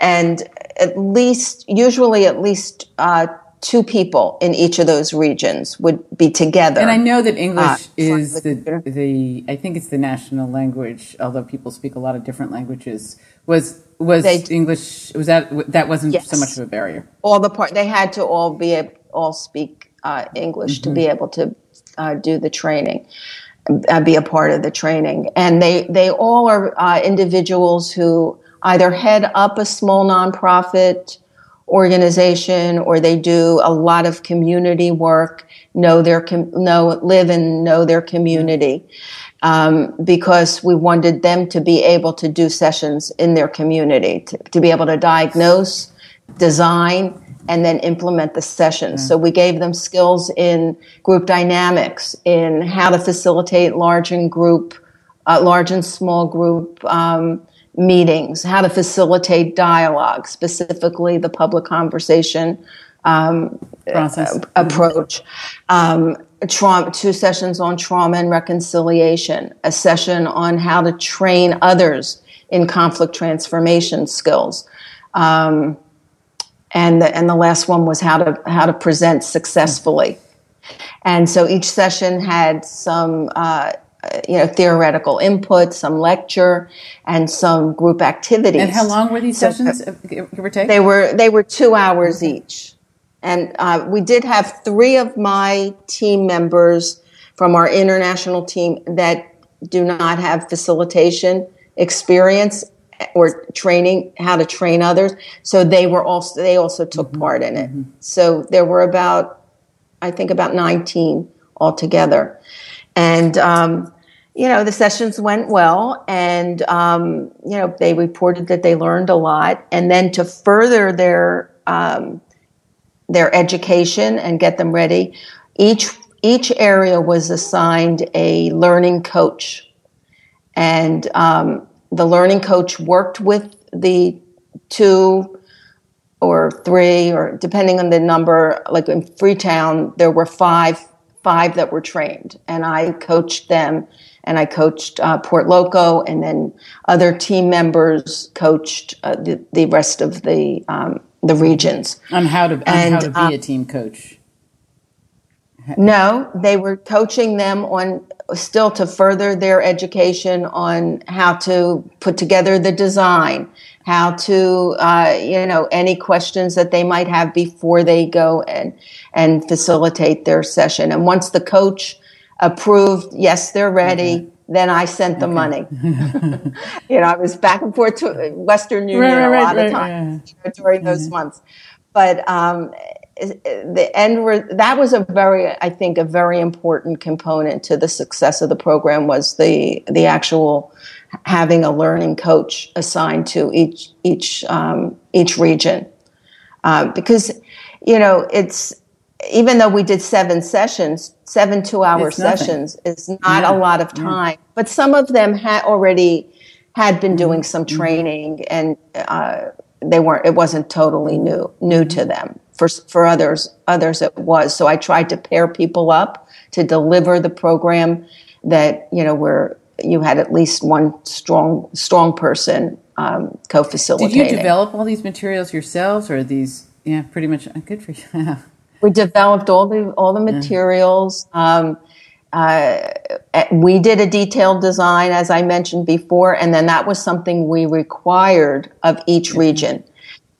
[SPEAKER 3] and at least, usually at least uh, two people in each of those regions would be together.
[SPEAKER 2] And I know that English uh, is the, the, the, I think it's the national language, although people speak a lot of different languages. Was was they, English? Was that that wasn't yes. so much of a barrier?
[SPEAKER 3] All the part they had to all be all speak uh, English mm-hmm. to be able to uh, do the training. Uh, be a part of the training, and they they all are uh, individuals who either head up a small nonprofit organization or they do a lot of community work, know their, com- know, live and know their community. Um, because we wanted them to be able to do sessions in their community, to, to be able to diagnose, design, and then implement the sessions. Mm. So we gave them skills in group dynamics, in how to facilitate large and group, uh, large and small group um, meetings, how to facilitate dialogue, specifically the public conversation um, Process. Uh, approach. Um, trauma, two sessions on trauma and reconciliation, a session on how to train others in conflict transformation skills. Um, and the, and the last one was how to how to present successfully. And so each session had some uh, you know, theoretical input, some lecture, and some group activities.
[SPEAKER 2] And how long were these so, sessions? Uh, give or take?
[SPEAKER 3] They were they were two hours each, and uh, we did have three of my team members from our international team that do not have facilitation experience or training how to train others. So they were also they also took mm-hmm. part in it. Mm-hmm. So there were about I think about nineteen altogether. And, um, you know, the sessions went well, and, um, you know, they reported that they learned a lot. And then to further their, um, their education and get them ready, each each area was assigned a learning coach, and um, the learning coach worked with the two or three, or depending on the number. Like in Freetown, there were five five that were trained, and I coached them. And I coached uh, Port Loko, and then other team members coached uh, the, the rest of the um, the regions
[SPEAKER 2] on how to on and, how to be a team coach.
[SPEAKER 3] No, they were coaching them on still to further their education on how to put together the design, how to, uh, you know, any questions that they might have before they go and, and facilitate their session. And once the coach approved, yes, they're ready. Okay. Then I sent the money. you know, I was back and forth to Western Union right, right, a lot right, of times during those mm-hmm. months. But um, the end re- that was a very i think a very important component to the success of the program was the the actual having a learning coach assigned to each each um, each region uh, because you know it's even though we did seven sessions seven two hour sessions is not yeah. a lot of time yeah. but some of them had already had been doing some mm-hmm. training and uh, they weren't it wasn't totally new new to them for for others others it was. So i tried to pair people up to deliver the program that you know where you had at least one strong strong person um, co-facilitating.
[SPEAKER 2] Did you develop all these materials yourselves or these yeah pretty much uh, good for you?
[SPEAKER 3] We developed all the all the materials. Um, uh, we did a detailed design, as I mentioned before, and then that was something we required of each region.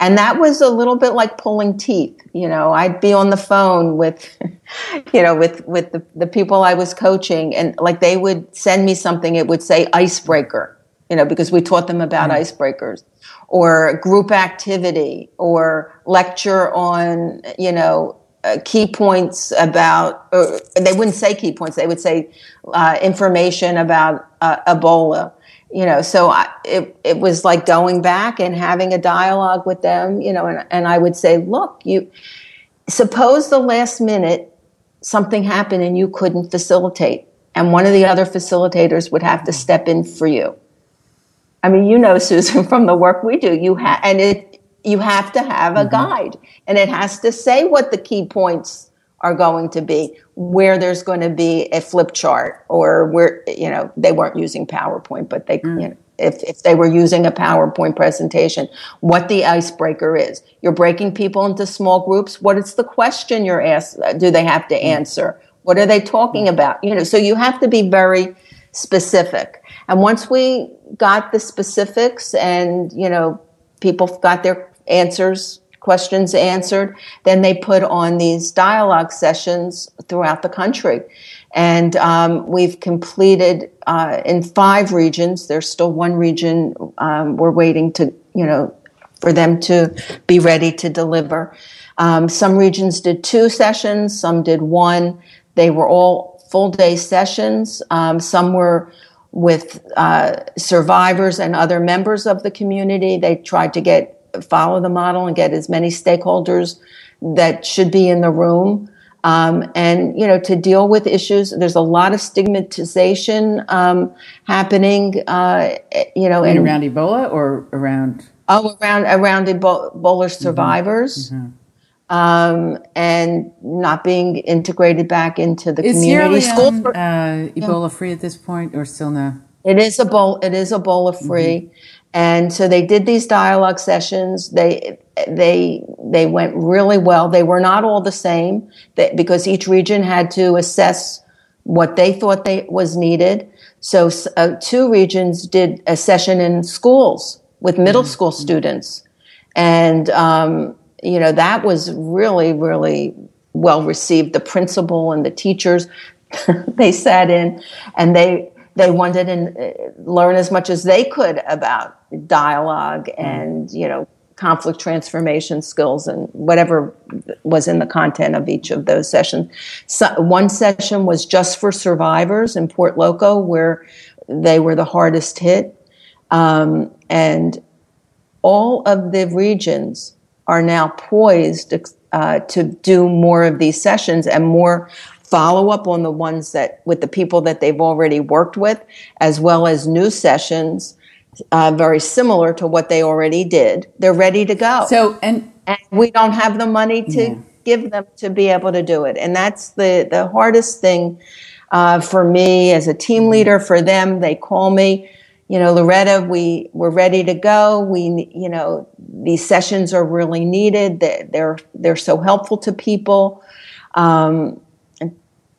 [SPEAKER 3] And that was a little bit like pulling teeth. You know, I'd be on the phone with, you know, with, with the, the people I was coaching, and like they would send me something, it would say icebreaker, you know, because we taught them about mm-hmm. icebreakers, or group activity, or lecture on, you know, uh, key points about, or they wouldn't say key points, they would say uh, information about uh, Ebola. You know, so I, it, it was like going back and having a dialogue with them, you know, and, and I would say, look, you suppose the last minute something happened and you couldn't facilitate, and one of the other facilitators would have to step in for you. I mean, you know, Susan, from the work we do, you have, and it, you have to have a mm-hmm. guide and it has to say what the key points are going to be where there's going to be a flip chart or where you know they weren't using powerpoint but they mm. you know if, if they were using a PowerPoint presentation, what the icebreaker is. You're breaking people into small groups. What is the question you're asked? Do they have to mm. answer? What are they talking mm. about? You know, so you have to be very specific. And once we got the specifics and, you know, people got their answers, questions answered. Then they put on these dialogue sessions throughout the country. And um, we've completed uh, in five regions. There's still one region um, we're waiting to, you know, for them to be ready to deliver. Um, some regions did two sessions, some did one. They were all full day sessions. Um, some were with uh, survivors and other members of the community. They tried to get follow the model and get as many stakeholders that should be in the room. Um, and you know to deal with issues there's a lot of stigmatization um, happening uh, you know
[SPEAKER 2] and around ebola or around
[SPEAKER 3] oh around around ebola mm-hmm. survivors mm-hmm. Um, and not being integrated back into the
[SPEAKER 2] is
[SPEAKER 3] community
[SPEAKER 2] Sierra Leone, uh, ebola free at this point or still no
[SPEAKER 3] it is ebola it is ebola free mm-hmm. And so they did these dialogue sessions. They they they went really well. They were not all the same because each region had to assess what they thought they was needed. So uh, two regions did a session in schools with middle mm-hmm. school students, and um, you know that was really really well received. The principal and the teachers they sat in and they they wanted to uh, learn as much as they could about dialogue mm. and you know conflict transformation skills and whatever was in the content of each of those sessions. So one session was just for survivors in Port Loko, where they were the hardest hit, um, and all of the regions are now poised uh, to do more of these sessions and more follow up on the ones that with the people that they've already worked with, as well as new sessions. Uh, very similar to what they already did. They're ready to go.
[SPEAKER 2] So, and,
[SPEAKER 3] and we don't have the money to yeah. give them to be able to do it. And that's the, the hardest thing uh, for me as a team mm-hmm. leader. For them, they call me you know, Loretta, we we're ready to go. We, you know, these sessions are really needed. They're they're so helpful to people, um,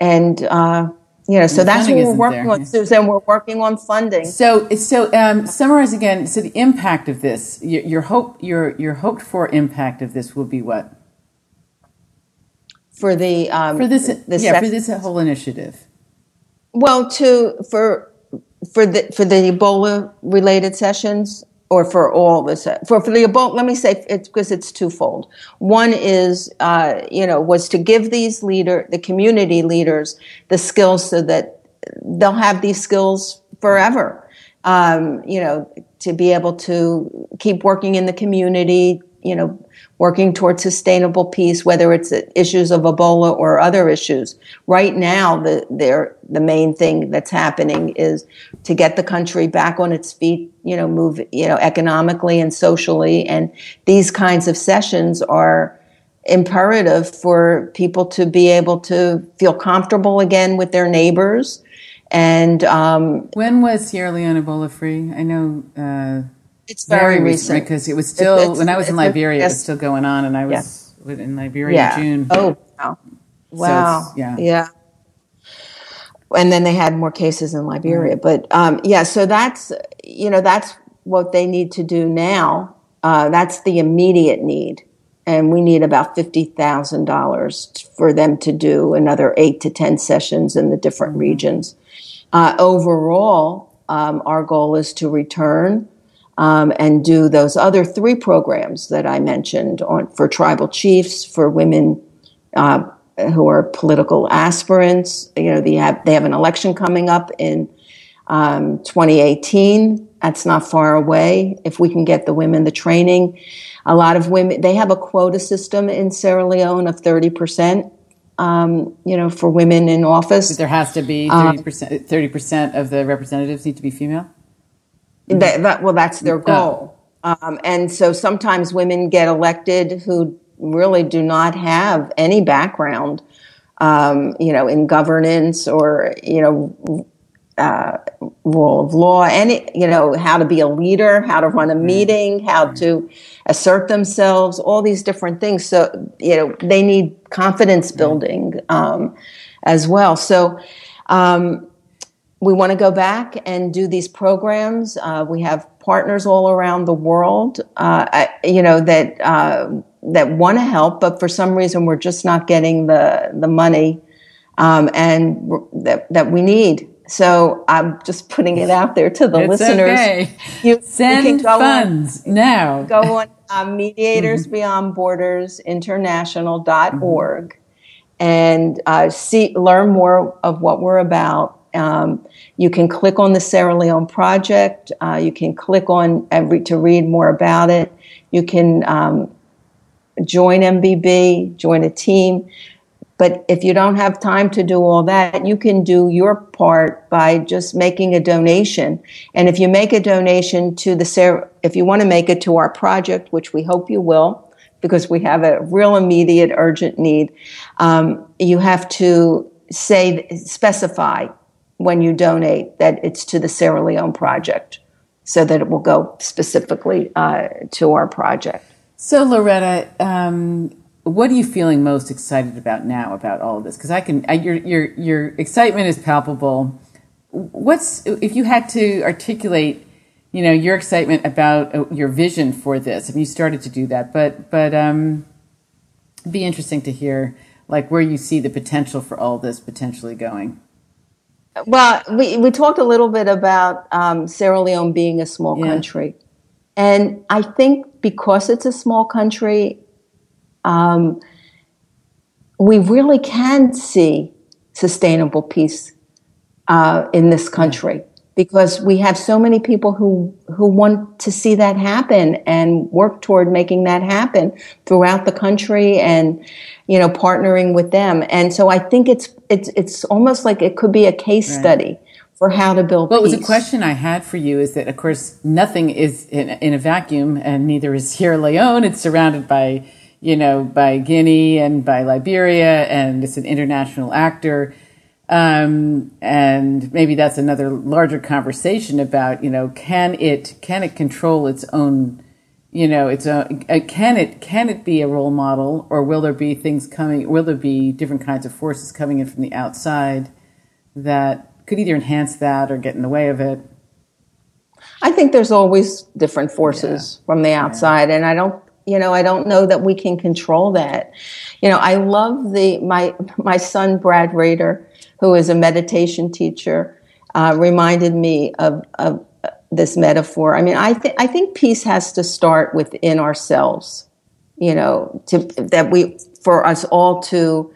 [SPEAKER 3] and uh, you know, so that's what we're working there. on, Susan. We're working on funding.
[SPEAKER 2] So, so um, summarize again. So, the impact of this, your, your hope, your your hoped for impact of this will be what?
[SPEAKER 3] For the um,
[SPEAKER 2] for this, yeah, for this whole initiative.
[SPEAKER 3] Well, to for for the for the Ebola related sessions or for all the for for the Ebola. Let me say it's because it's twofold. One is uh, you know was to give these leader the community leaders the skills so that they'll have these skills forever. Um, you know to be able to keep working in the community. You know working towards sustainable peace, whether it's issues of Ebola or other issues. Right now, the, the main thing that's happening is to get the country back on its feet, you know, move, you know, economically and socially. And these kinds of sessions are imperative for people to be able to feel comfortable again with their neighbors. And um,
[SPEAKER 2] when was Sierra Leone Ebola free? I know. Uh
[SPEAKER 3] it's very, very recent,
[SPEAKER 2] recent because it was still it's, when I was in Liberia, it was still going on, and I was yeah. in Liberia
[SPEAKER 3] yeah.
[SPEAKER 2] in June.
[SPEAKER 3] Oh wow, wow, so yeah, yeah. And then they had more cases in Liberia, mm but um, yeah. So that's you know that's what they need to do now. Uh, that's the immediate need, and we need about fifty thousand dollars for them to do another eight to ten sessions in the different mm regions. Uh, overall, um, our goal is to return um, and do those other three programs that I mentioned on, for tribal chiefs, for women uh, who are political aspirants. You know, they have, they have an election coming up in um, 2018. That's not far away. If we can get the women the training, a lot of women, they have a quota system in Sierra Leone of 30%. Um, you know, for women in office,
[SPEAKER 2] there has to be 30%, 30% of the representatives need to be female.
[SPEAKER 3] That, that, well, that's their goal. Um, and so sometimes women get elected who really do not have any background, um, you know, in governance or, you know, uh, rule of law, any, you know, how to be a leader, how to run a meeting, how to assert themselves, all these different things. So, you know, they need confidence building um, as well. So, um, we want to go back and do these programs. Uh, we have partners all around the world, uh, you know, that uh, that want to help, but for some reason we're just not getting the the money um, and that that we need. So I'm just putting it out there to the
[SPEAKER 2] it's
[SPEAKER 3] listeners.
[SPEAKER 2] Okay. You, Send you funds
[SPEAKER 3] on,
[SPEAKER 2] now.
[SPEAKER 3] Go on um, Mediators mm-hmm. Beyond Borders International.org mm-hmm. and uh, see learn more of what we're about um, you can click on the Sierra Leone project. Uh, you can click on every to read more about it. You can um, join MBB, join a team. But if you don't have time to do all that, you can do your part by just making a donation. And if you make a donation to the if you want to make it to our project, which we hope you will, because we have a real immediate, urgent need, um, you have to say specify when you donate that it's to the Sierra Leone project so that it will go specifically uh, to our project.
[SPEAKER 2] So, Loretta, um, what are you feeling most excited about now about all of this? Because I can, I, your your your excitement is palpable. What's if you had to articulate, you know, your excitement about uh, your vision for this? I mean, you started to do that, but but um, be interesting to hear like where you see the potential for all this potentially going.
[SPEAKER 3] Well, we, we talked a little bit about um, Sierra Leone being a small yeah. country. And I think because it's a small country, um, we really can see sustainable peace uh, in this country. Because we have so many people who who want to see that happen and work toward making that happen throughout the country and you know partnering with them and so i think it's it's it's almost like it could be a case right. study for how to build
[SPEAKER 2] well
[SPEAKER 3] peace.
[SPEAKER 2] it was a question i had for you is that of course nothing is in, in a vacuum and neither is sierra leone it's surrounded by you know by guinea and by liberia and it's an international actor um, and maybe that's another larger conversation about, you know, can it, can it control its own, you know, its own, uh, can it, can it be a role model or will there be things coming, will there be different kinds of forces coming in from the outside that could either enhance that or get in the way of it?
[SPEAKER 3] I think there's always different forces yeah. from the outside, yeah. and I don't, you know, I don't know that we can control that. You know, I love the my my son Brad Raider who is a meditation teacher, uh, reminded me of, of this metaphor. I mean, I, th- I think peace has to start within ourselves, you know, to, that we, for us all to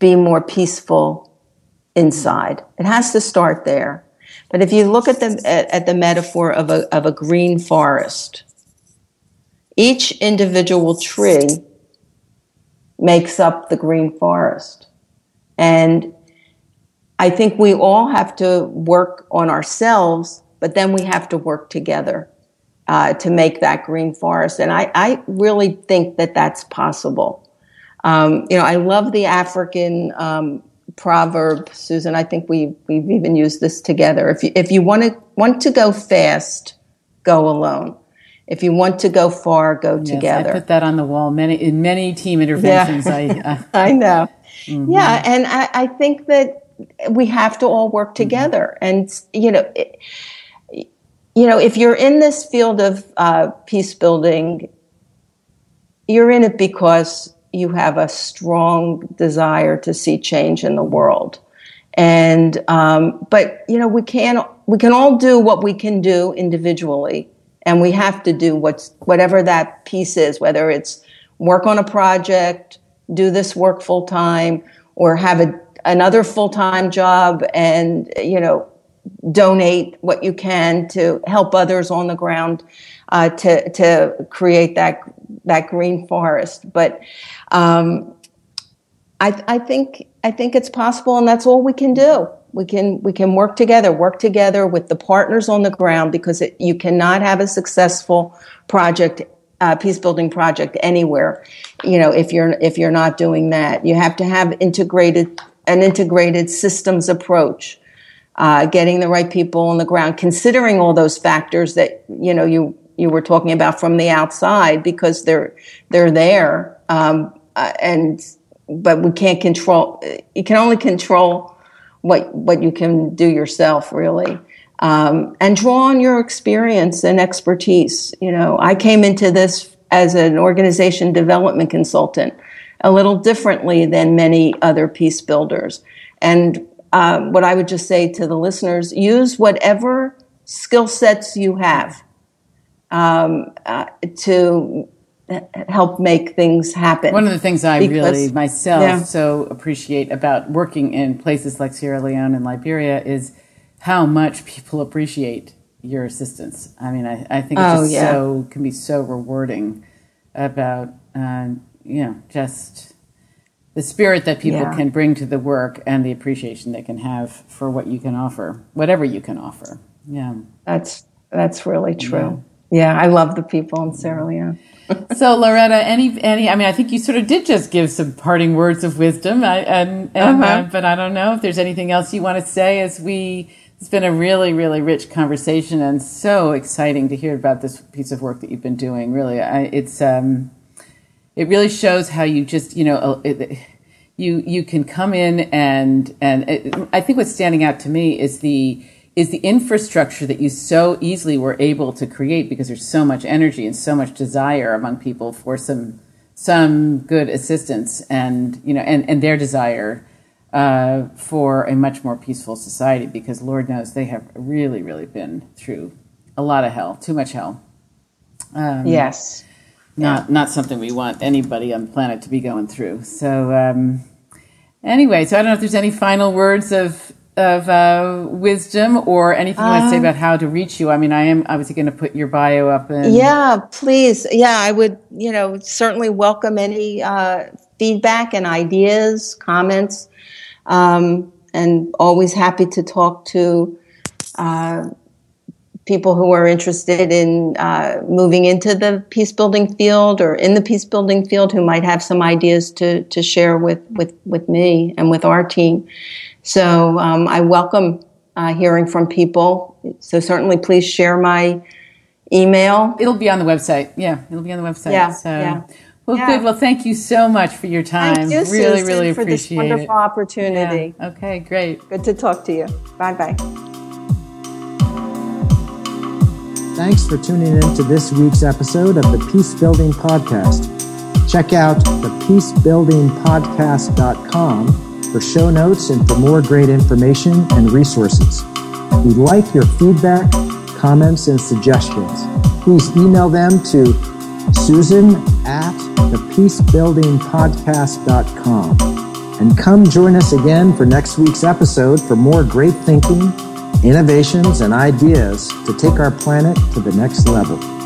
[SPEAKER 3] be more peaceful inside. It has to start there. But if you look at the, at, at the metaphor of a, of a green forest, each individual tree makes up the green forest. And I think we all have to work on ourselves, but then we have to work together uh, to make that green forest. And I, I really think that that's possible. Um, you know, I love the African um, proverb, Susan. I think we we've even used this together. If you if you want to want to go fast, go alone. If you want to go far, go yes, together.
[SPEAKER 2] I put that on the wall many in many team interventions. Yeah. I uh,
[SPEAKER 3] I know. Mm-hmm. Yeah, and I, I think that we have to all work mm-hmm. together. And, you know, it, you know, if you're in this field of uh, peace building, you're in it because you have a strong desire to see change in the world. And, um, but, you know, we can, we can all do what we can do individually. And we have to do what's, whatever that piece is, whether it's work on a project, do this work full time, or have a another full-time job and you know donate what you can to help others on the ground uh, to to create that that green forest. But um, I, I think I think it's possible, and that's all we can do. We can we can work together, work together with the partners on the ground because it, you cannot have a successful project uh, peace building project anywhere you know if you're if you're not doing that you have to have integrated an integrated systems approach, uh, getting the right people on the ground, considering all those factors that you know you you were talking about from the outside because they're they're there, um, uh, and but we can't control. You can only control what what you can do yourself, really. Um, and draw on your experience and expertise. You know, I came into this as an organization development consultant a little differently than many other peace builders. And um, what I would just say to the listeners use whatever skill sets you have um, uh, to help make things happen.
[SPEAKER 2] One of the things I because, really myself yeah. so appreciate about working in places like Sierra Leone and Liberia is how much people appreciate your assistance. I mean, I, I think it's oh, yeah. so can be so rewarding about uh, you know, just the spirit that people yeah. can bring to the work and the appreciation they can have for what you can offer, whatever you can offer. Yeah.
[SPEAKER 3] That's that's really true. Yeah, yeah I love the people in Sierra Leone.
[SPEAKER 2] so Loretta, any any I mean I think you sort of did just give some parting words of wisdom I, and, and uh-huh. uh, but I don't know if there's anything else you want to say as we it's been a really really rich conversation and so exciting to hear about this piece of work that you've been doing. Really, I, it's um it really shows how you just you know uh, it, you you can come in and and it, I think what's standing out to me is the is the infrastructure that you so easily were able to create because there's so much energy and so much desire among people for some some good assistance and you know and and their desire uh, for a much more peaceful society because Lord knows they have really really been through a lot of hell too much hell.
[SPEAKER 3] Um, yes
[SPEAKER 2] not yeah. not something we want anybody on the planet to be going through. So um, anyway, so I don't know if there's any final words of of uh, wisdom or anything you want to say um, about how to reach you? I mean, I am obviously going to put your bio up. And-
[SPEAKER 3] yeah, please. Yeah, I would, you know, certainly welcome any uh, feedback and ideas, comments, um, and always happy to talk to uh, people who are interested in uh, moving into the peace building field or in the peace building field who might have some ideas to, to share with, with, with me and with our team. So um, I welcome uh, hearing from people. So certainly please share my email.
[SPEAKER 2] It'll be on the website. Yeah, it'll be on the website.
[SPEAKER 3] Yeah. So. yeah.
[SPEAKER 2] Well, yeah. good. Well, thank you so much for your time.
[SPEAKER 3] You,
[SPEAKER 2] really,
[SPEAKER 3] Susan,
[SPEAKER 2] really
[SPEAKER 3] for
[SPEAKER 2] appreciate
[SPEAKER 3] this wonderful
[SPEAKER 2] it.
[SPEAKER 3] opportunity.
[SPEAKER 2] Yeah. Okay, great.
[SPEAKER 3] Good to talk to you. Bye bye.
[SPEAKER 1] Thanks for tuning in to this week's episode of the Peace Building Podcast. Check out thepeacebuildingpodcast.com for show notes and for more great information and resources. We'd like your feedback, comments, and suggestions. Please email them to susan at thepeacebuildingpodcast.com. And come join us again for next week's episode for more great thinking, innovations, and ideas to take our planet to the next level.